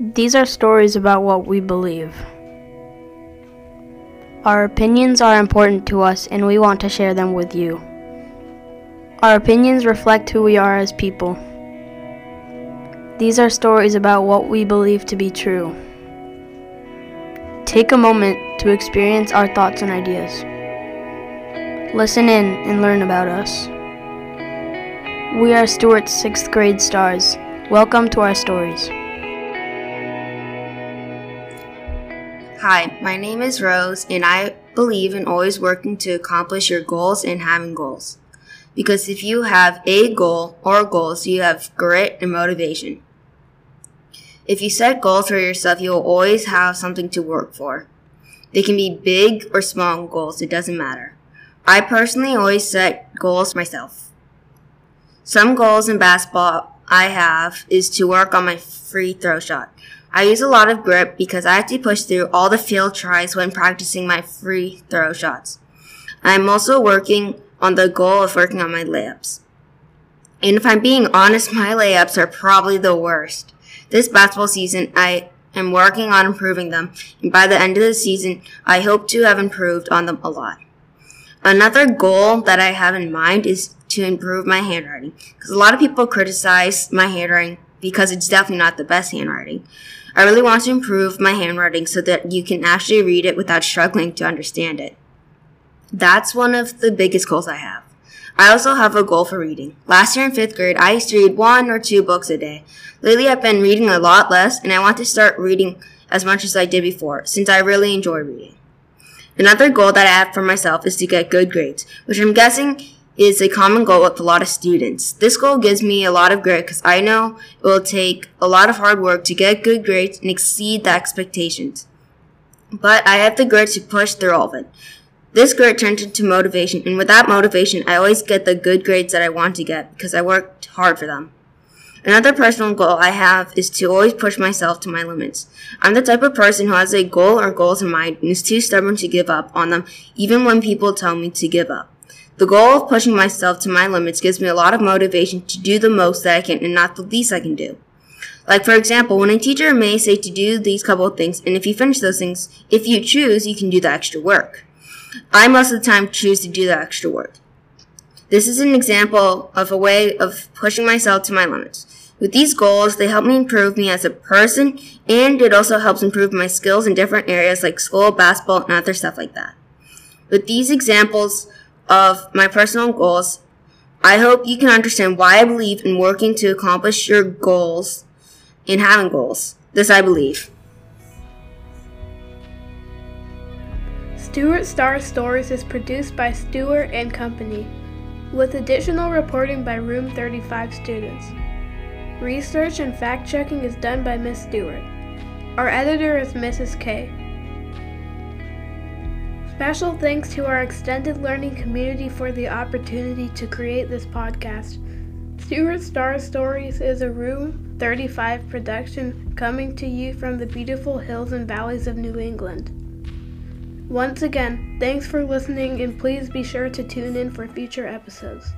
These are stories about what we believe. Our opinions are important to us and we want to share them with you. Our opinions reflect who we are as people. These are stories about what we believe to be true. Take a moment to experience our thoughts and ideas. Listen in and learn about us. We are Stewart's sixth grade stars. Welcome to our stories. Hi, my name is Rose, and I believe in always working to accomplish your goals and having goals. Because if you have a goal or goals, you have grit and motivation. If you set goals for yourself, you will always have something to work for. They can be big or small goals, it doesn't matter. I personally always set goals myself. Some goals in basketball I have is to work on my free throw shot. I use a lot of grip because I have to push through all the field tries when practicing my free throw shots. I'm also working on the goal of working on my layups. And if I'm being honest, my layups are probably the worst. This basketball season, I am working on improving them, and by the end of the season, I hope to have improved on them a lot. Another goal that I have in mind is to improve my handwriting, because a lot of people criticize my handwriting because it's definitely not the best handwriting. I really want to improve my handwriting so that you can actually read it without struggling to understand it. That's one of the biggest goals I have. I also have a goal for reading. Last year in fifth grade, I used to read one or two books a day. Lately, I've been reading a lot less, and I want to start reading as much as I did before, since I really enjoy reading. Another goal that I have for myself is to get good grades, which I'm guessing is a common goal with a lot of students. This goal gives me a lot of grit because I know it will take a lot of hard work to get good grades and exceed the expectations. But I have the grit to push through all of it. This grit turns into motivation, and with that motivation, I always get the good grades that I want to get because I worked hard for them. Another personal goal I have is to always push myself to my limits. I'm the type of person who has a goal or goals in mind and is too stubborn to give up on them even when people tell me to give up. The goal of pushing myself to my limits gives me a lot of motivation to do the most that I can and not the least I can do. Like, for example, when a teacher may say to do these couple of things, and if you finish those things, if you choose, you can do the extra work. I most of the time choose to do the extra work. This is an example of a way of pushing myself to my limits. With these goals, they help me improve me as a person, and it also helps improve my skills in different areas like school, basketball, and other stuff like that. With these examples, of my personal goals, I hope you can understand why I believe in working to accomplish your goals and having goals. This I believe. Stewart Star Stories is produced by Stewart and Company, with additional reporting by Room 35 students. Research and fact checking is done by Miss Stewart. Our editor is Mrs. K. Special thanks to our extended learning community for the opportunity to create this podcast. Stewart Star Stories is a Room 35 production coming to you from the beautiful hills and valleys of New England. Once again, thanks for listening and please be sure to tune in for future episodes.